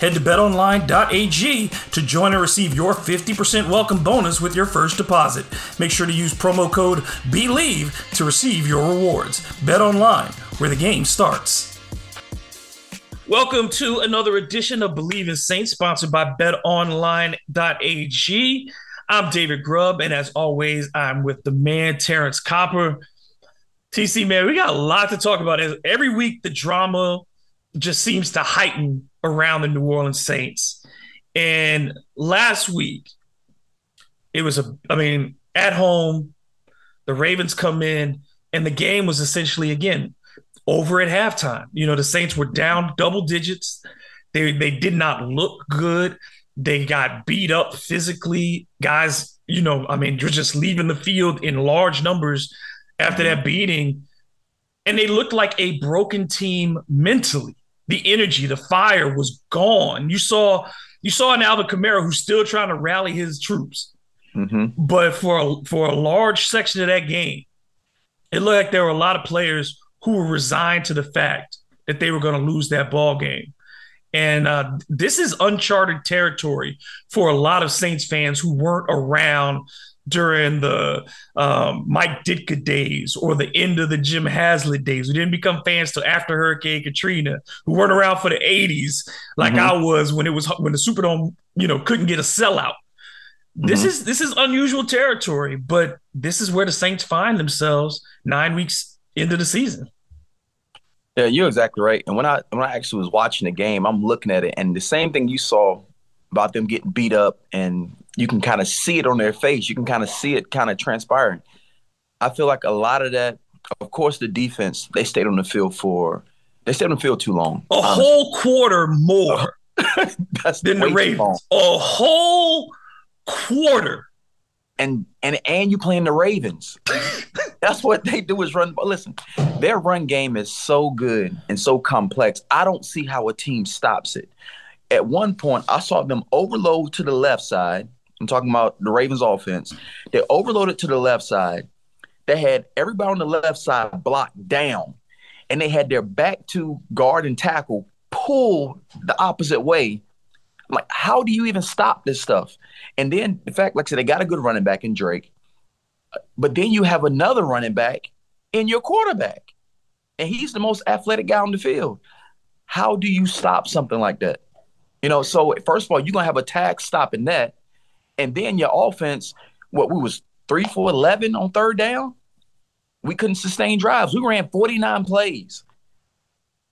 Head to betonline.ag to join and receive your 50% welcome bonus with your first deposit. Make sure to use promo code BELIEVE to receive your rewards. BetOnline, where the game starts. Welcome to another edition of Believe in Saints, sponsored by betonline.ag. I'm David Grubb, and as always, I'm with the man, Terrence Copper. TC, man, we got a lot to talk about. Every week, the drama just seems to heighten around the New Orleans Saints. And last week, it was a, I mean, at home, the Ravens come in, and the game was essentially again over at halftime. You know, the Saints were down double digits. They they did not look good. They got beat up physically. Guys, you know, I mean, you're just leaving the field in large numbers after that beating. And they looked like a broken team mentally the energy, the fire was gone. You saw you saw an Alvin Kamara who's still trying to rally his troops. Mm-hmm. But for a, for a large section of that game, it looked like there were a lot of players who were resigned to the fact that they were going to lose that ball game. And uh, this is uncharted territory for a lot of Saints fans who weren't around during the um, Mike Ditka days or the end of the Jim Haslett days. We didn't become fans till after Hurricane Katrina, who weren't around for the 80s like mm-hmm. I was when it was when the Superdome, you know, couldn't get a sellout. Mm-hmm. This is this is unusual territory, but this is where the Saints find themselves nine weeks into the season. Yeah, you're exactly right. And when I when I actually was watching the game, I'm looking at it, and the same thing you saw about them getting beat up and you can kind of see it on their face. You can kind of see it kind of transpiring. I feel like a lot of that, of course, the defense, they stayed on the field for, they stayed on the field too long. A honestly. whole quarter more That's than the Ravens. A whole quarter. And and and you playing the Ravens. That's what they do is run. Listen, their run game is so good and so complex. I don't see how a team stops it at one point, I saw them overload to the left side. I'm talking about the Ravens offense. They overloaded to the left side. They had everybody on the left side blocked down, and they had their back to guard and tackle pull the opposite way. Like, how do you even stop this stuff? And then, in fact, like I said, they got a good running back in Drake, but then you have another running back in your quarterback, and he's the most athletic guy on the field. How do you stop something like that? You know, so first of all, you're gonna have a tag stopping that, and then your offense. What we was three for eleven on third down. We couldn't sustain drives. We ran 49 plays.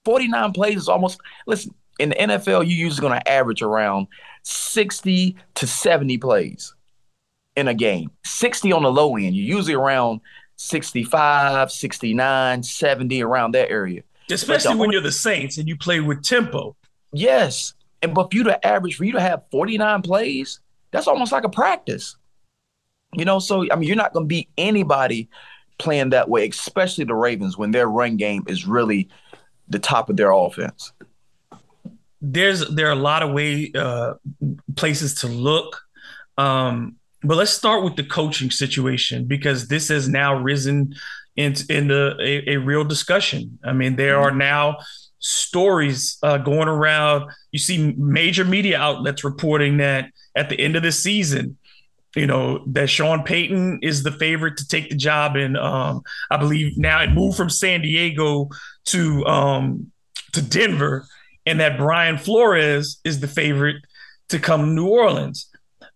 49 plays is almost listen, in the NFL, you usually gonna average around 60 to 70 plays in a game. 60 on the low end. You're usually around 65, 69, 70, around that area. Especially when you're the Saints and you play with tempo. Yes. And but for you to average, for you to have 49 plays, that's almost like a practice. You know, so I mean, you're not going to beat anybody playing that way, especially the Ravens when their run game is really the top of their offense. There's there are a lot of way uh, places to look, um, but let's start with the coaching situation because this has now risen into, into a, a real discussion. I mean, there are now stories uh, going around. You see major media outlets reporting that at the end of the season, you know, that Sean Payton is the favorite to take the job. And um, I believe now it moved from San Diego to um, to Denver, and that Brian Flores is the favorite to come to New Orleans.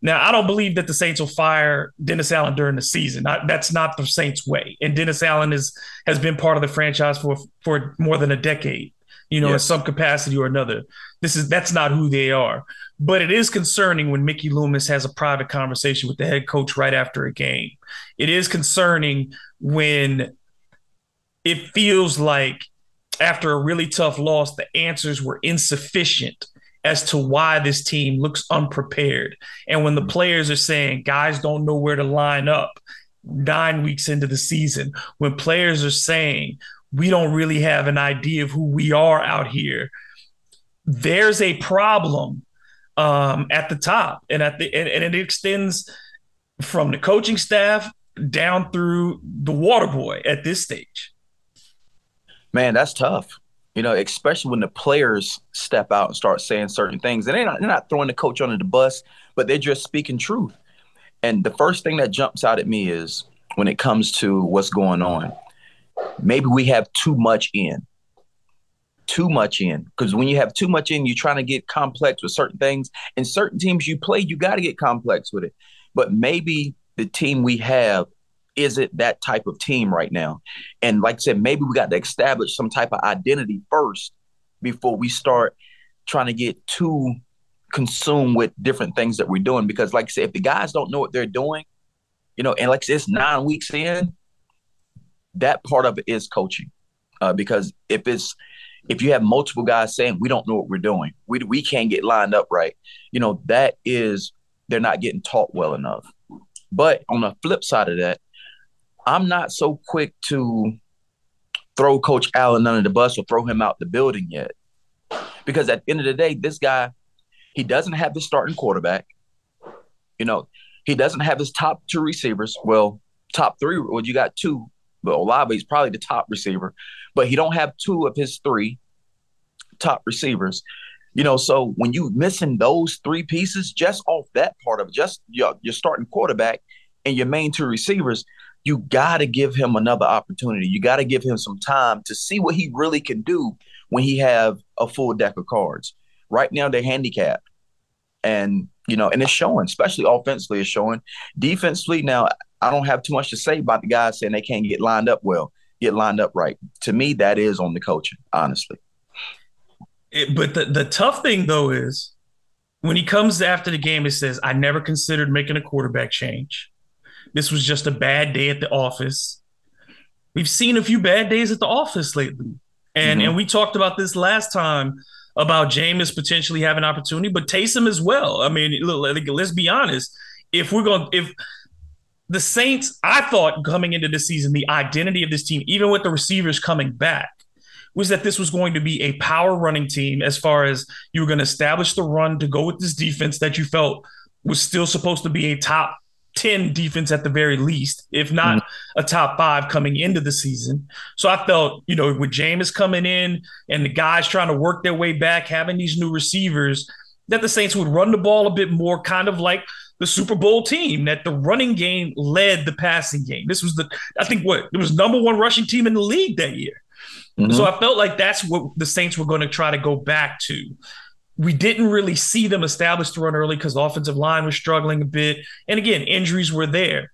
Now, I don't believe that the Saints will fire Dennis Allen during the season. I, that's not the Saints' way. And Dennis Allen is has been part of the franchise for for more than a decade you know, in some capacity or another. This is that's not who they are. But it is concerning when Mickey Loomis has a private conversation with the head coach right after a game. It is concerning when it feels like after a really tough loss, the answers were insufficient as to why this team looks unprepared. And when the mm-hmm. players are saying guys don't know where to line up nine weeks into the season, when players are saying we don't really have an idea of who we are out here, there's a problem um, at the top, and at the and, and it extends from the coaching staff down through the water boy at this stage. Man, that's tough. You know, especially when the players step out and start saying certain things, and they're not, they're not throwing the coach under the bus, but they're just speaking truth. And the first thing that jumps out at me is when it comes to what's going on, maybe we have too much in too much in because when you have too much in, you're trying to get complex with certain things. And certain teams you play, you got to get complex with it. But maybe the team we have isn't that type of team right now. And like I said, maybe we got to establish some type of identity first before we start trying to get too consumed with different things that we're doing. Because, like I said, if the guys don't know what they're doing, you know, and like I said, it's nine weeks in, that part of it is coaching. Uh, because if it's if you have multiple guys saying we don't know what we're doing, we we can't get lined up right, you know that is they're not getting taught well enough. But on the flip side of that, I'm not so quick to throw Coach Allen under the bus or throw him out the building yet, because at the end of the day, this guy he doesn't have his starting quarterback. You know, he doesn't have his top two receivers. Well, top three. Well, you got two but Olave is probably the top receiver, but he don't have two of his three top receivers. You know, so when you missing those three pieces, just off that part of just your, your starting quarterback and your main two receivers, you got to give him another opportunity. You got to give him some time to see what he really can do when he have a full deck of cards. Right now, they're handicapped, and you know, and it's showing, especially offensively, it's showing. Defensively, now I don't have too much to say about the guys saying they can't get lined up well, get lined up right. To me, that is on the coaching, honestly. It, but the, the tough thing though is when he comes after the game, it says, I never considered making a quarterback change. This was just a bad day at the office. We've seen a few bad days at the office lately. And mm-hmm. and we talked about this last time about Jameis potentially having opportunity, but Taysom as well. I mean, look, let's be honest. If we're going, if the Saints, I thought coming into the season, the identity of this team, even with the receivers coming back, was that this was going to be a power running team as far as you were going to establish the run to go with this defense that you felt was still supposed to be a top 10 defense at the very least, if not mm-hmm. a top five coming into the season. So I felt, you know, with Jameis coming in and the guys trying to work their way back, having these new receivers, that the Saints would run the ball a bit more, kind of like the Super Bowl team that the running game led the passing game. This was the, I think, what it was number one rushing team in the league that year. Mm-hmm. So I felt like that's what the Saints were going to try to go back to. We didn't really see them establish the run early because the offensive line was struggling a bit. And again, injuries were there.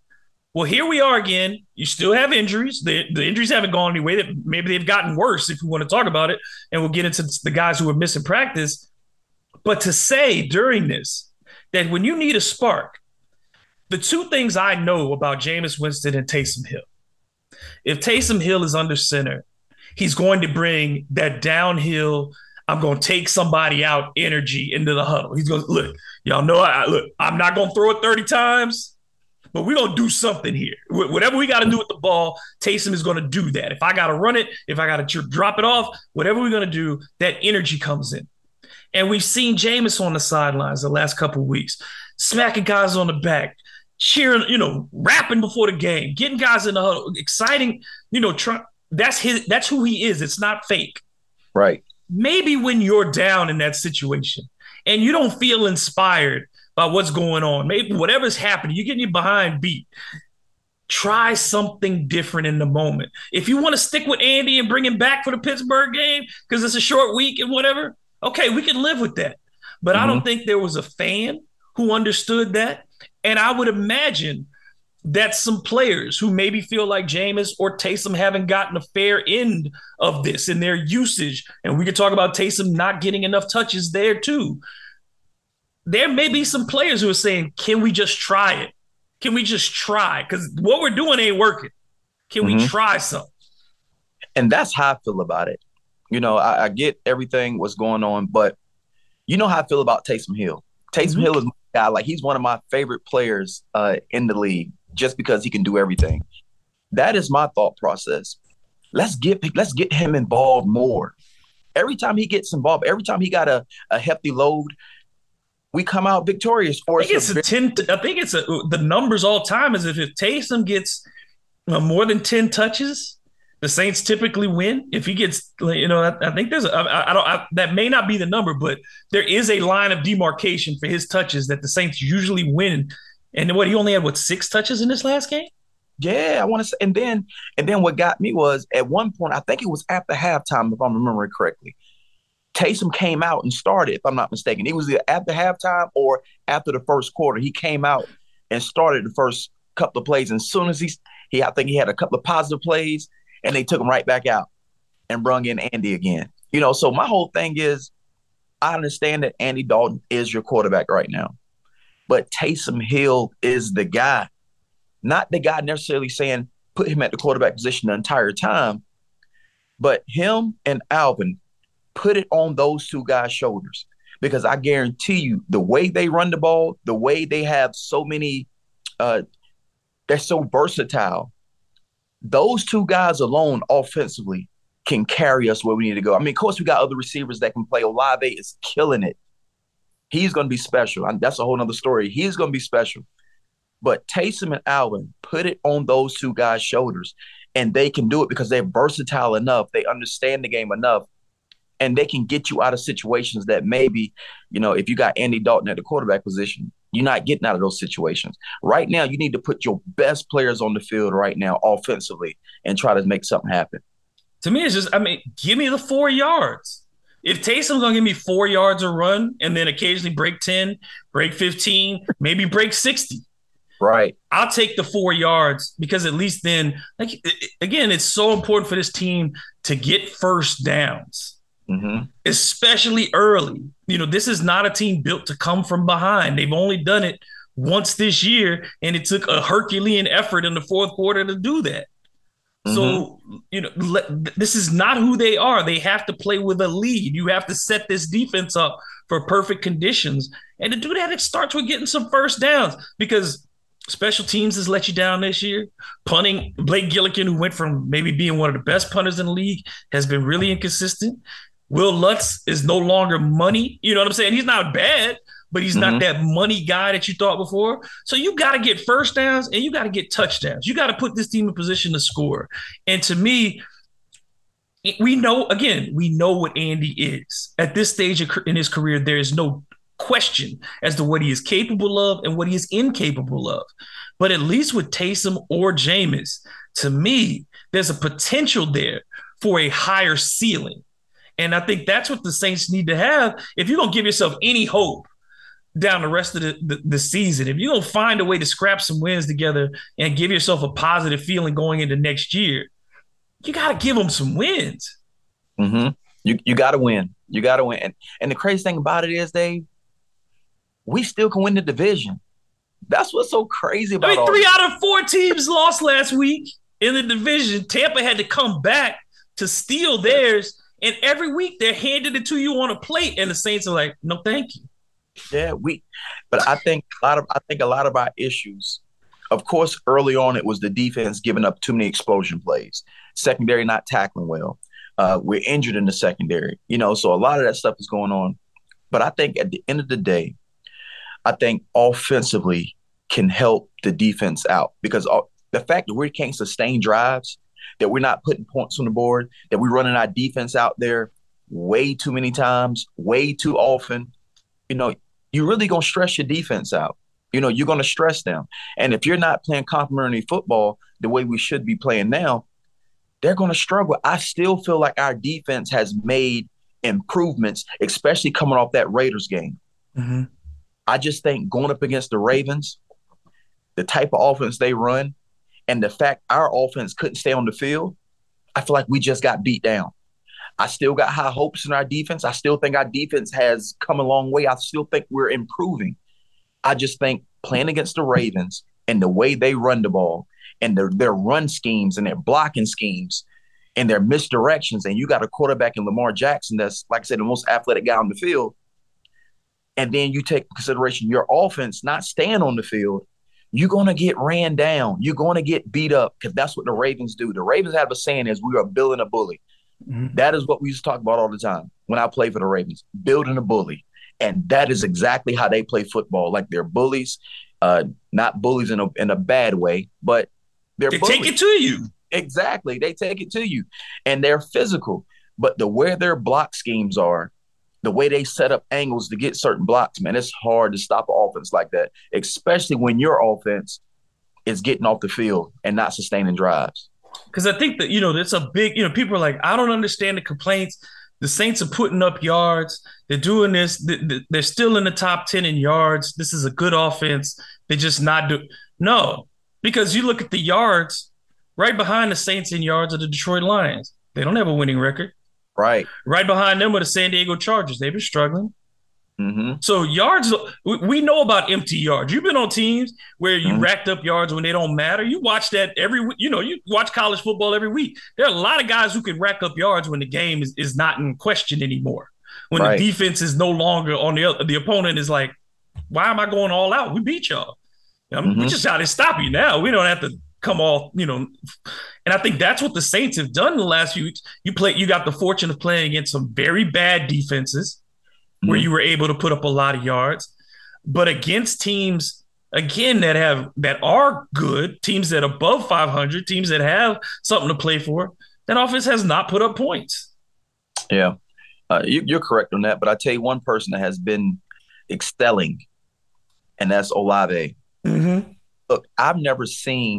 Well, here we are again. You still have injuries. The, the injuries haven't gone anyway. That maybe they've gotten worse if we want to talk about it. And we'll get into the guys who are missing practice. But to say during this that when you need a spark, the two things I know about Jameis Winston and Taysom Hill, if Taysom Hill is under center, he's going to bring that downhill. I'm to take somebody out energy into the huddle. He's to look, y'all know, I look, I'm not to throw it 30 times, but we're to do something here. Whatever we got to do with the ball, Taysom is to do that. If I got to run it, if I got to drop it off, whatever we're to do, that energy comes in. And we've seen Jameis on the sidelines the last couple weeks, smacking guys on the back, cheering, you know, rapping before the game, getting guys in the huddle, exciting, you know, try, that's his that's who he is. It's not fake. Right. Maybe when you're down in that situation and you don't feel inspired by what's going on, maybe whatever's happening, you're getting your behind beat. Try something different in the moment. If you want to stick with Andy and bring him back for the Pittsburgh game because it's a short week and whatever, Okay, we can live with that. But mm-hmm. I don't mm-hmm. think there was a fan who understood that. And I would imagine that some players who maybe feel like Jameis or Taysom haven't gotten a fair end of this in their usage. And we could talk about Taysom not getting enough touches there too. There may be some players who are saying, can we just try it? Can we just try? Because what we're doing ain't working. Can mm-hmm. we try something? And that's how I feel about it. You know, I, I, get everything what's going on, but you know how I feel about Taysom Hill. Taysom mm-hmm. Hill is my guy. Like he's one of my favorite players uh, in the league just because he can do everything. That is my thought process. Let's get let's get him involved more. Every time he gets involved, every time he got a, a hefty load, we come out victorious. For I think it's a, ten. I think it's a the numbers all time is if if Taysom gets more than ten touches, the Saints typically win. If he gets, you know, I, I think there's a, I, I don't I, that may not be the number, but there is a line of demarcation for his touches that the Saints usually win and what he only had what six touches in this last game? Yeah, I want to say. And then and then what got me was at one point, I think it was after halftime, if I'm remembering correctly. Taysom came out and started, if I'm not mistaken. It was either after halftime or after the first quarter. He came out and started the first couple of plays. And as soon as he he I think he had a couple of positive plays and they took him right back out and brung in Andy again. You know, so my whole thing is I understand that Andy Dalton is your quarterback right now. But Taysom Hill is the guy, not the guy necessarily saying put him at the quarterback position the entire time, but him and Alvin put it on those two guys' shoulders. Because I guarantee you, the way they run the ball, the way they have so many, uh, they're so versatile. Those two guys alone, offensively, can carry us where we need to go. I mean, of course, we got other receivers that can play. Olave is killing it he's going to be special. And that's a whole other story. He's going to be special. But Taysom and Alvin put it on those two guys' shoulders, and they can do it because they're versatile enough. They understand the game enough, and they can get you out of situations that maybe, you know, if you got Andy Dalton at the quarterback position, you're not getting out of those situations. Right now, you need to put your best players on the field right now offensively and try to make something happen. To me, it's just, I mean, give me the four yards. If Taysom's gonna give me four yards a run and then occasionally break 10, break 15, maybe break 60. Right. I'll take the four yards because at least then, like again, it's so important for this team to get first downs, mm-hmm. especially early. You know, this is not a team built to come from behind. They've only done it once this year, and it took a Herculean effort in the fourth quarter to do that. Mm-hmm. So, you know, let, this is not who they are. They have to play with a lead. You have to set this defense up for perfect conditions. And to do that, it starts with getting some first downs because special teams has let you down this year. Punting, Blake Gillikin, who went from maybe being one of the best punters in the league, has been really inconsistent. Will Lutz is no longer money. You know what I'm saying? He's not bad, but he's mm-hmm. not that money guy that you thought before. So you got to get first downs and you got to get touchdowns. You got to put this team in position to score. And to me, we know again, we know what Andy is at this stage in his career. There is no question as to what he is capable of and what he is incapable of. But at least with Taysom or Jameis, to me, there's a potential there for a higher ceiling. And I think that's what the Saints need to have. If you're going to give yourself any hope down the rest of the, the, the, season. If you don't find a way to scrap some wins together and give yourself a positive feeling going into next year, you got to give them some wins. Mm-hmm. You you got to win. You got to win. And, and the crazy thing about it is, Dave, we still can win the division. That's what's so crazy about. I mean, three out of four teams lost last week in the division. Tampa had to come back to steal theirs, and every week they're handing it to you on a plate, and the Saints are like, "No, thank you." Yeah, we. But I think a lot of I think a lot of our issues. Of course, early on it was the defense giving up too many explosion plays, secondary not tackling well. Uh, we're injured in the secondary, you know, so a lot of that stuff is going on. But I think at the end of the day, I think offensively can help the defense out because the fact that we can't sustain drives, that we're not putting points on the board, that we're running our defense out there way too many times, way too often, you know, you're really going to stress your defense out. You know, you're going to stress them. And if you're not playing complementary football the way we should be playing now, they're going to struggle. I still feel like our defense has made improvements, especially coming off that Raiders game. Mm-hmm. I just think going up against the Ravens, the type of offense they run, and the fact our offense couldn't stay on the field, I feel like we just got beat down. I still got high hopes in our defense. I still think our defense has come a long way. I still think we're improving. I just think playing against the Ravens and the way they run the ball and their their run schemes and their blocking schemes and their misdirections, and you got a quarterback in Lamar Jackson that's like I said, the most athletic guy on the field. And then you take consideration your offense not staying on the field, you're gonna get ran down. You're gonna get beat up because that's what the Ravens do. The Ravens have a saying is we are building a bully. Mm-hmm. That is what we used to talk about all the time when I played for the Ravens, building a bully. And that is exactly how they play football. Like they're bullies, uh, not bullies in a in a bad way, but they're they bullies. take it to you. Exactly. They take it to you. And they're physical. But the where their block schemes are, the way they set up angles to get certain blocks, man, it's hard to stop an offense like that, especially when your offense is getting off the field and not sustaining drives. Because I think that, you know, it's a big, you know, people are like, I don't understand the complaints. The Saints are putting up yards. They're doing this. They're still in the top 10 in yards. This is a good offense. They're just not do. No, because you look at the yards right behind the Saints in yards of the Detroit Lions. They don't have a winning record. Right. Right behind them are the San Diego Chargers. They've been struggling. Mm-hmm. So yards, we know about empty yards. You've been on teams where you mm-hmm. racked up yards when they don't matter. You watch that every, you know, you watch college football every week. There are a lot of guys who can rack up yards when the game is, is not in question anymore. When right. the defense is no longer on the other, the opponent is like, why am I going all out? We beat y'all. I mean, mm-hmm. We just got to stop you now. We don't have to come all, you know. And I think that's what the Saints have done in the last few weeks. You play, you got the fortune of playing against some very bad defenses mm-hmm. where you were able to put up a lot of yards. But against teams again that have that are good, teams that are above 500, teams that have something to play for, that offense has not put up points. Yeah, uh, you, are correct on that. But I tell you, one person that has been excelling, and that's Olave. Mm-hmm. Look, I've never seen,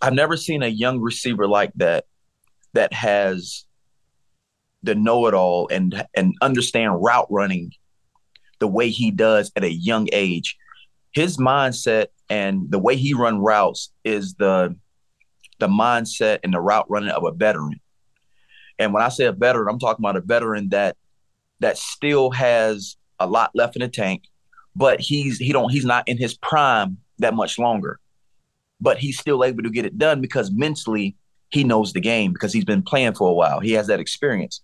I've never seen a young receiver like that that has the know-it-all and and understand route running the way he does at a young age. His mindset and the way he run routes is the the mindset and the route running of a veteran. And when I say a veteran, I'm talking about a veteran that that still has a lot left in the tank, but he's he don't he's not in his prime that much longer. But he's still able to get it done because mentally he knows the game because he's been playing for a while. He has that experience.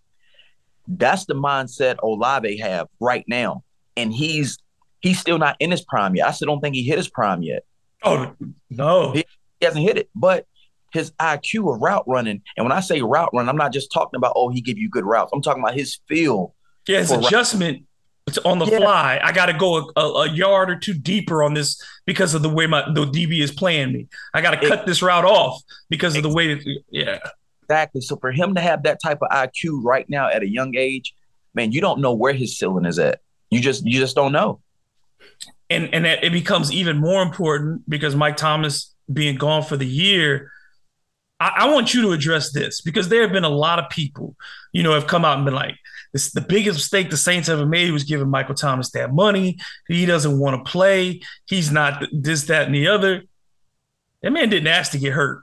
That's the mindset Olave have right now, and he's he's still not in his prime yet. I still don't think he hit his prime yet. Oh no, he, he hasn't hit it. But his IQ of route running, and when I say route run, I'm not just talking about oh he give you good routes. I'm talking about his feel. Yeah, his adjustment route. on the yeah. fly. I got to go a, a, a, yard or two deeper on this because of the way my the DB is playing me. I got to cut this route off because of the way. yeah. Exactly. So for him to have that type of IQ right now at a young age, man, you don't know where his ceiling is at. You just you just don't know. And and it becomes even more important because Mike Thomas being gone for the year. I, I want you to address this because there have been a lot of people, you know, have come out and been like, this the biggest mistake the Saints ever made was giving Michael Thomas that money. He doesn't want to play. He's not this, that, and the other. That man didn't ask to get hurt.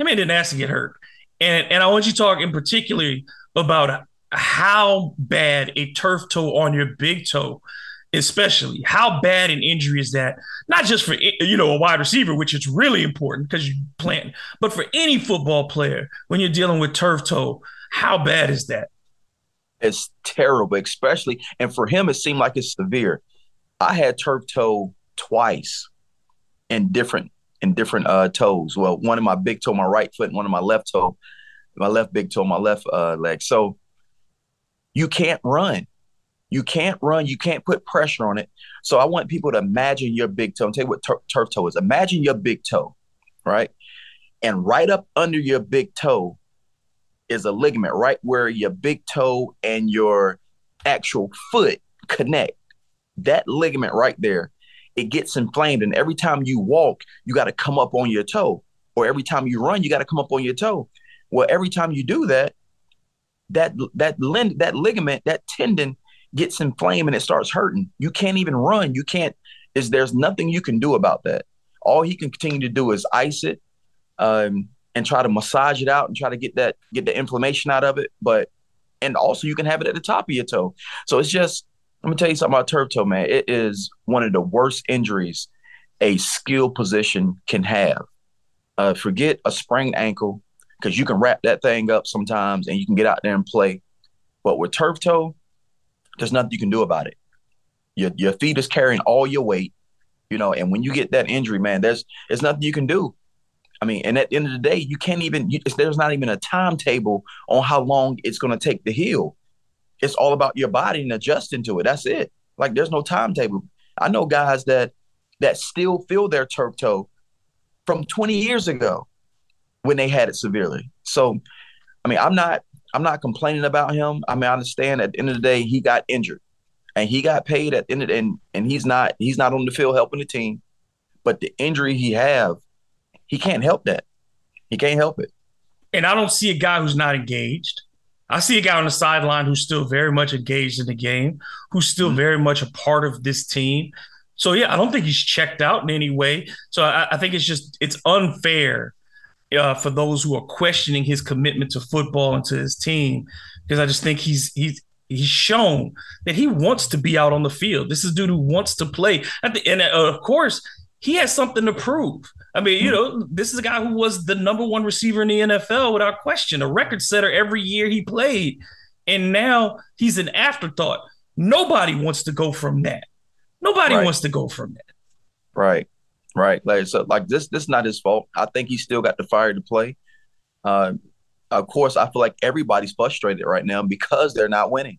That man didn't ask to get hurt. And and I want you to talk in particular about how bad a turf toe on your big toe, especially how bad an injury is that? Not just for you know a wide receiver, which is really important because you plant, but for any football player when you're dealing with turf toe, how bad is that? It's terrible, especially and for him, it seemed like it's severe. I had turf toe twice in different in different uh, toes. Well, one of my big toe, my right foot, and one of my left toe, my left big toe, my left uh, leg. So you can't run. You can't run. You can't put pressure on it. So I want people to imagine your big toe. And tell you what tur- turf toe is. Imagine your big toe, right? And right up under your big toe is a ligament, right where your big toe and your actual foot connect. That ligament right there it gets inflamed. And every time you walk, you got to come up on your toe. Or every time you run, you got to come up on your toe. Well, every time you do that, that that that ligament, that tendon gets inflamed and it starts hurting. You can't even run. You can't is there's nothing you can do about that. All he can continue to do is ice it um, and try to massage it out and try to get that get the inflammation out of it. But and also you can have it at the top of your toe. So it's just let me tell you something about turf toe, man. It is one of the worst injuries a skill position can have. Uh, forget a sprained ankle because you can wrap that thing up sometimes and you can get out there and play. But with turf toe, there's nothing you can do about it. Your your feet is carrying all your weight, you know. And when you get that injury, man, there's there's nothing you can do. I mean, and at the end of the day, you can't even. You, there's not even a timetable on how long it's going to take to heal. It's all about your body and adjusting to it. That's it. Like there's no timetable. I know guys that that still feel their turf toe from 20 years ago when they had it severely. So, I mean, I'm not I'm not complaining about him. I mean, I understand at the end of the day he got injured and he got paid at the end of, and and he's not he's not on the field helping the team. But the injury he have, he can't help that. He can't help it. And I don't see a guy who's not engaged. I see a guy on the sideline who's still very much engaged in the game, who's still mm-hmm. very much a part of this team. So yeah, I don't think he's checked out in any way. So I, I think it's just it's unfair uh, for those who are questioning his commitment to football and to his team, because I just think he's he's he's shown that he wants to be out on the field. This is dude who wants to play. At the and uh, of course, he has something to prove. I mean, you know, this is a guy who was the number one receiver in the NFL without question, a record setter every year he played. And now he's an afterthought. Nobody wants to go from that. Nobody right. wants to go from that. Right. Right. Like so like this this is not his fault. I think he still got the fire to play. Uh, of course, I feel like everybody's frustrated right now because they're not winning.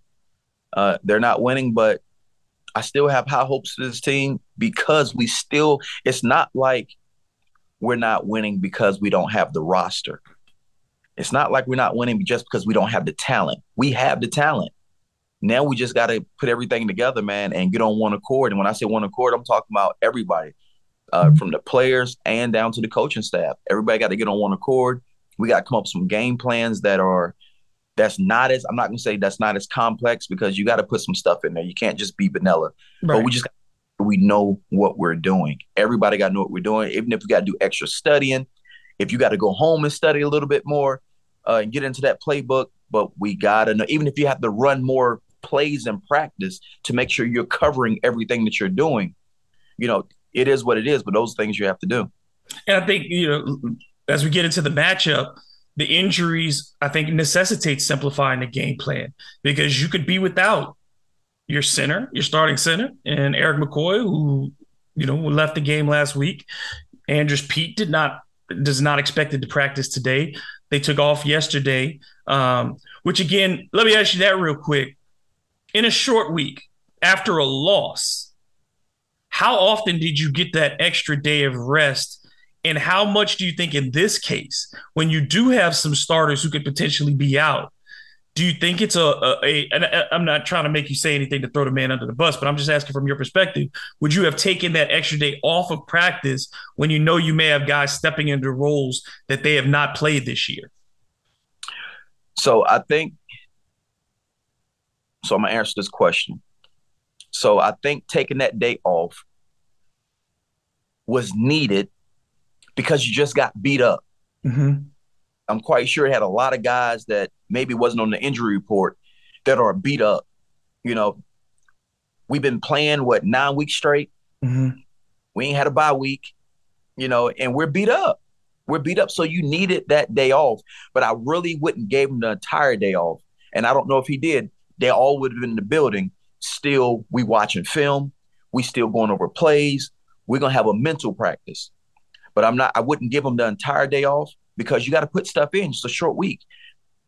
Uh, they're not winning, but I still have high hopes for this team because we still, it's not like we're not winning because we don't have the roster. It's not like we're not winning just because we don't have the talent. We have the talent. Now we just got to put everything together, man, and get on one accord. And when I say one accord, I'm talking about everybody, uh, from the players and down to the coaching staff. Everybody got to get on one accord. We got to come up with some game plans that are that's not as I'm not gonna say that's not as complex because you got to put some stuff in there. You can't just be vanilla. Right. But we just we know what we're doing. Everybody got to know what we're doing. Even if we got to do extra studying, if you got to go home and study a little bit more uh, and get into that playbook, but we gotta know. Even if you have to run more plays and practice to make sure you're covering everything that you're doing, you know, it is what it is. But those things you have to do. And I think you know, as we get into the matchup the injuries, I think, necessitate simplifying the game plan because you could be without your center, your starting center, and Erik McCoy, who you know left the game last week. Andrus Peat did not does not expected to practice today. They took off yesterday. Um, which again, let me ask you that real quick. In a short week after a loss, how often did you get that extra day of rest and how much do you think in this case, when you do have some starters who could potentially be out, do you think it's a, a, a and I'm not trying to make you say anything to throw the man under the bus, but I'm just asking from your perspective, would you have taken that extra day off of practice when you know you may have guys stepping into roles that they have not played this year? So I think so I'm gonna answer this question. So I think taking that day off was needed because you just got beat up. Mm-hmm. I'm quite sure it had a lot of guys that maybe wasn't on the injury report that are beat up. You know, we've been playing what nine weeks straight. Mm-hmm. We ain't had a bye week, you know, and we're beat up. We're beat up, so you needed that day off. But I really wouldn't give him the entire day off, and I don't know if he did. They all would have been in the building. Still, we watching film. We still going over plays. We're gonna have a mental practice. But I'm not. I wouldn't give them the entire day off because you got to put stuff in. It's a short week.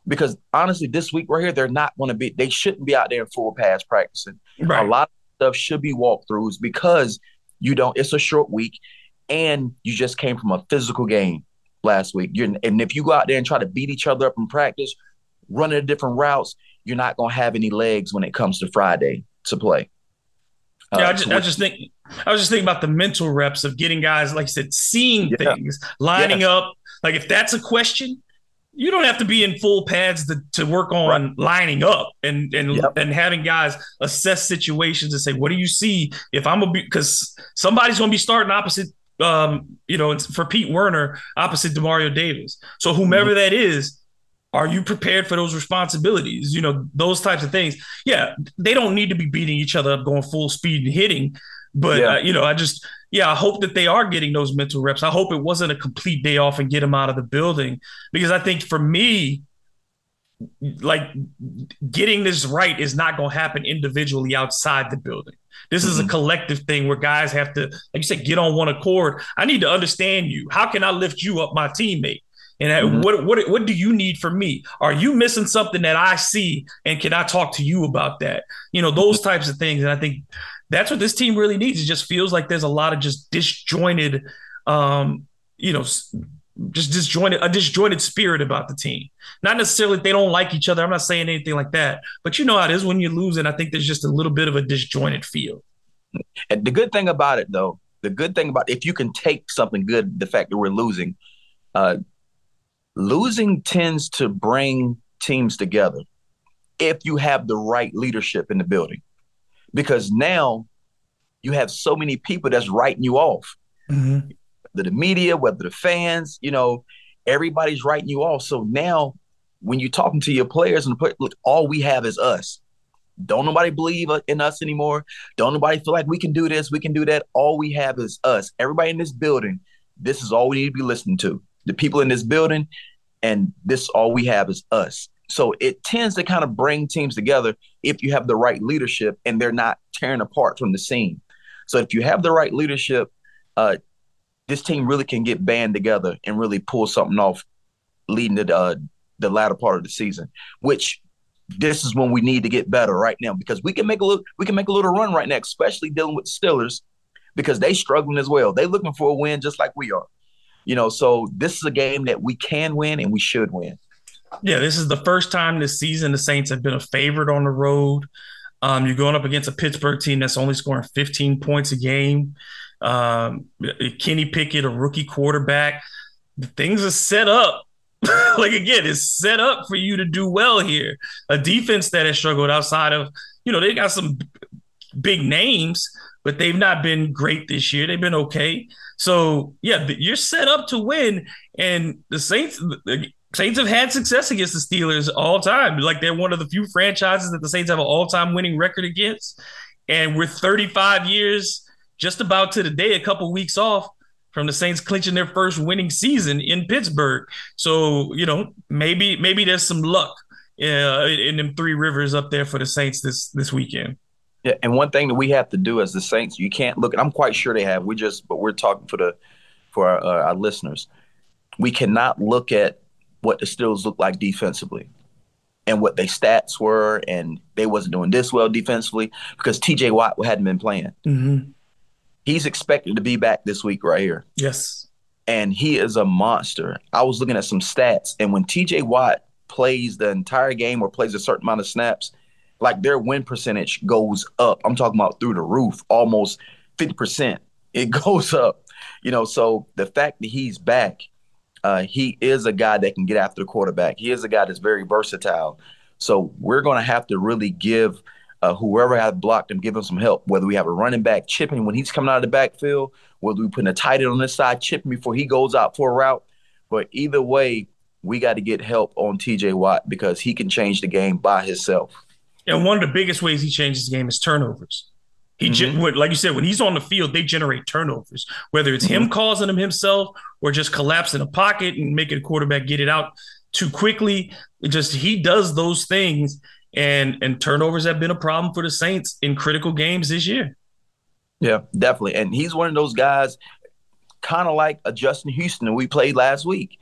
Because honestly, this week right here, they're not going to be. They shouldn't be out there in full pads practicing. Right. A lot of stuff should be walkthroughs because you don't. It's a short week, and you just came from a physical game last week. You're, and if you go out there and try to beat each other up in practice, running different routes, you're not going to have any legs when it comes to Friday to play. Yeah, uh, I, just, I just think I was just thinking about the mental reps of getting guys, like I said, seeing yeah. things, lining yes. up. Like if that's a question, you don't have to be in full pads to, to work on right. lining up and and yep. and having guys assess situations and say, what do you see if I'm a because somebody's going to be starting opposite. Um, you know, for Pete Werner opposite Demario Davis. So whomever mm-hmm. that is, are you prepared for those responsibilities? You know, those types of things. Yeah, they don't need to be beating each other up, going full speed and hitting. But yeah. uh, you know, I just yeah, I hope that they are getting those mental reps. I hope it wasn't a complete day off and get them out of the building because I think for me, like getting this right is not going to happen individually outside the building. This is a mm-hmm. collective thing where guys have to, like you said, get on one accord. I need to understand you. How can I lift you up, my teammate? And mm-hmm. what what what do you need from me? Are you missing something that I see? And can I talk to you about that? You know, those types of things. And I think that's what this team really needs. It just feels like there's a lot of just disjointed, um, you know, just disjointed a disjointed spirit about the team. Not necessarily they don't like each other. I'm not saying anything like that, but you know how it is when you lose, and I think there's just a little bit of a disjointed feel. And the good thing about it, though, the good thing about if you can take something good, the fact that we're losing, uh, losing tends to bring teams together if you have the right leadership in the building because now you have so many people that's writing you off. Mm-hmm. Whether the media, whether the fans, you know, everybody's writing you off. So now when you're talking to your players and put, look, all we have is us. Don't nobody believe in us anymore. Don't nobody feel like we can do this, we can do that. All we have is us. Everybody in this building, this is all we need to be listening to. The people in this building, and this all we have is us. So it tends to kind of bring teams together if you have the right leadership and they're not tearing apart from the scene. So if you have the right leadership, uh, this team really can get band together and really pull something off, leading to the, uh, the latter part of the season. Which this is when we need to get better right now because we can make a little we can make a little run right now, especially dealing with Steelers because they struggling as well. They looking for a win just like we are. You know, so this is a game that we can win and we should win. Yeah, this is the first time this season the Saints have been a favorite on the road. Um, you're going up against a Pittsburgh team that's only scoring 15 points a game. Um, Kenny Pickett, a rookie quarterback. Things are set up. like again, it's set up for you to do well here. A defense that has struggled outside of, you know, they got some big names, but they've not been great this year. They've been okay. So yeah, you're set up to win. And the Saints, The Saints have had success against the Steelers all time. Like they're one of the few franchises that the Saints have an all-time winning record against. And we're 35 years, just about to the day, a couple weeks off from the Saints clinching their first winning season in Pittsburgh. So you know, maybe maybe there's some luck uh, in them three rivers up there for the Saints this this weekend. Yeah, and one thing that we have to do as the Saints, you can't look. I'm quite sure they have. We just, but we're talking for the for our, uh, our listeners. We cannot look at what the Steelers look like defensively and what their stats were, and they wasn't doing this well defensively because T.J. Watt hadn't been playing. Mm-hmm. He's expected to be back this week right here. Yes, and he is a monster. I was looking at some stats, and when T.J. Watt plays the entire game or plays a certain amount of snaps, like their win percentage goes up. I'm talking about through the roof, almost 50%. It goes up, you know. So the fact that he's back uh, he is a guy that can get after the quarterback. He is a guy that's very versatile. So we're going to have to really give uh, whoever has blocked him, give him some help. Whether we have a running back chipping when he's coming out of the backfield, whether we put a tight end on this side chipping before he goes out for a route. But either way, we got to get help on TJ Watt because he can change the game by himself. And one of the biggest ways he changes the game is turnovers. He mm-hmm. gen- like you said, when he's on the field, they generate turnovers. Whether it's mm-hmm. him causing them himself or just collapsing a pocket and making a quarterback get it out too quickly. It just he does those things, and and turnovers have been a problem for the Saints in critical games this year. Yeah, definitely. And he's one of those guys, kind of like a Justin Houston that we played last week.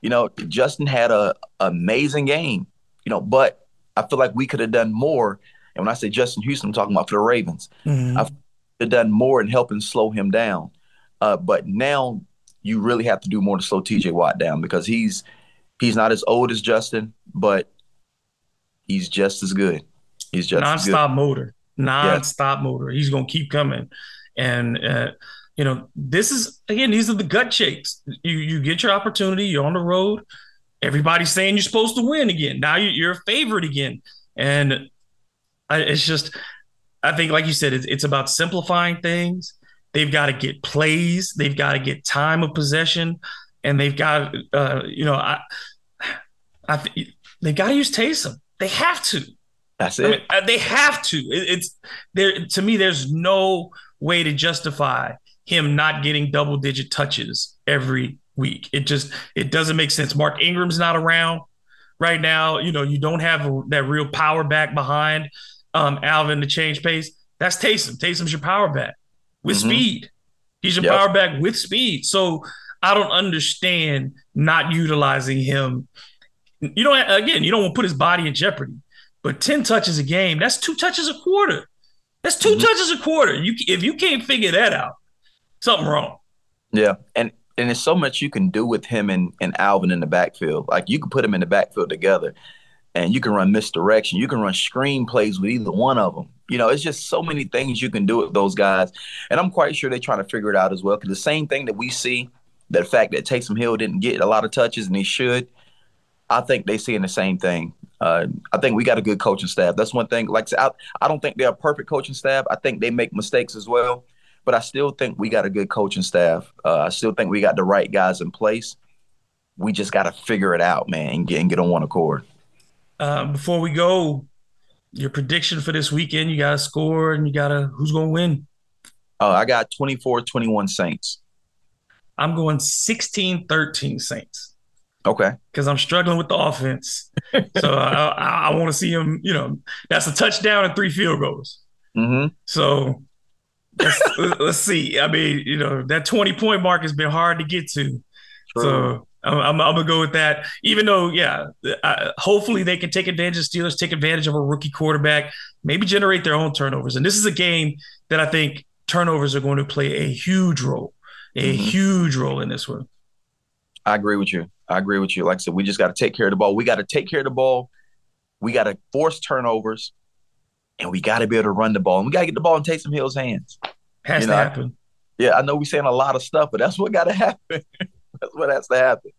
You know, Justin had a amazing game. You know, but I feel like we could have done more and when I say Justin Houston, I'm talking about for the Ravens. Mm-hmm. I've done more in helping slow him down. Uh, but now you really have to do more to slow TJ Watt down because he's he's not as old as Justin, but he's just as good. He's just nonstop motor, nonstop yes. motor. He's gonna keep coming, and uh, you know this is again these are the gut shakes. You you get your opportunity. You're on the road. Everybody's saying you're supposed to win again. Now you're a favorite again. And it's just, I think, like you said, it's, it's about simplifying things. They've got to get plays, they've got to get time of possession, and they've got, uh, you know, I, I th- they've got to use Taysom. They have to. That's it. I mean, uh, they have to. It, it's there to me. There's no way to justify him not getting double digit touches every week. It just it doesn't make sense. Mark Ingram's not around right now. You know, you don't have a, that real power back behind um, Alvin to change pace. That's Taysom. Taysom's your power back with mm-hmm. speed. He's your yep. power back with speed. So I don't understand not utilizing him. You know, again, you don't want to put his body in jeopardy. But 10 touches a game, that's two touches a quarter. That's 2 mm-hmm. touches a quarter. You if you can't figure that out, something wrong. Yeah. And and there's so much you can do with him and, and Alvin in the backfield. Like you can put them in the backfield together and you can run misdirection. You can run screen plays with either one of them. You know, it's just so many things you can do with those guys. And I'm quite sure they're trying to figure it out as well. Because the same thing that we see, the fact that Taysom Hill didn't get a lot of touches and he should, I think they're seeing the same thing. Uh, I think we got a good coaching staff. That's one thing. Like I, I don't think they're a perfect coaching staff. I think they make mistakes as well but I still think we got a good coaching staff. Uh, I still think we got the right guys in place. We just got to figure it out, man, and get, and get on one accord. Uh, before we go, your prediction for this weekend, you got to score and you got to, who's going to win? Uh, I got 24 21 Saints. I'm going 16 13 Saints. Okay. Because I'm struggling with the offense. so I, I, I want to see him, you know, that's a touchdown and three field goals. Mm-hmm. So let's, let's, see. I mean, you know, that 20 point mark has been hard to get to. True. So I'm, I'm, I'm, gonna go with that. Even though, yeah, uh, hopefully they can take advantage of Steelers, take advantage of a rookie quarterback, maybe generate their own turnovers. And this is a game that I think turnovers are going to play a huge role, a mm-hmm. huge role in this one. I agree with you. I agree with you. Like I said, we just got to take care of the ball. We got to take care of the ball. We got to force turnovers and we got to be able to run the ball, and we got to get the ball in Taysom Hill's hands. Has you to happen. Yeah, I know we're saying a lot of stuff, but that's what got to happen. that's what has to happen.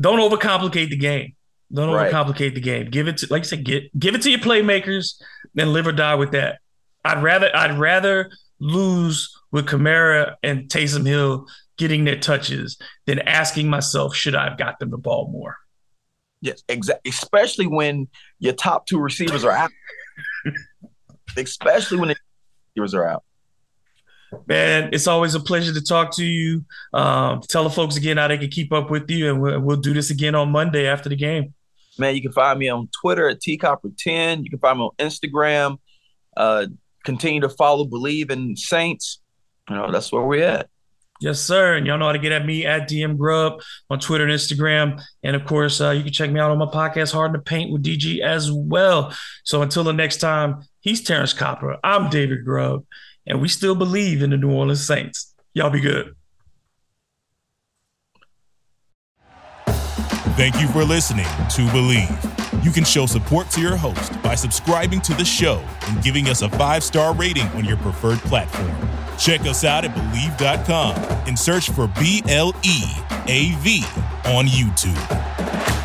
Don't overcomplicate the game. Don't right. overcomplicate the game. Give it to, like you said, get give it to your playmakers, and live or die with that. I'd rather I'd rather lose with Kamara and Taysom Hill getting their touches than asking myself, should I have got them the ball more? Yes, exactly. Especially when your top two receivers are out. Especially when the receivers are out. Man, it's always a pleasure to talk to you. Um, tell the folks again how they can keep up with you, and we'll, we'll do this again on Monday after the game. Man, you can find me on Twitter at tcopper10. You can find me on Instagram. Uh, continue to follow Bleav in Saints. You know, that's where we're at. Yes, sir. And y'all know how to get at me at DM Grub on Twitter and Instagram. And of course, uh, you can check me out on my podcast, Hard to Paint with DG as well. So until the next time, he's Terrance Copper. I'm David Grubb. And we still believe in the New Orleans Saints. Y'all be good. Thank you for listening to Bleav. You can show support to your host by subscribing to the show and giving us a five star rating on your preferred platform. Check us out at Bleav.com and search for B L E A V on YouTube.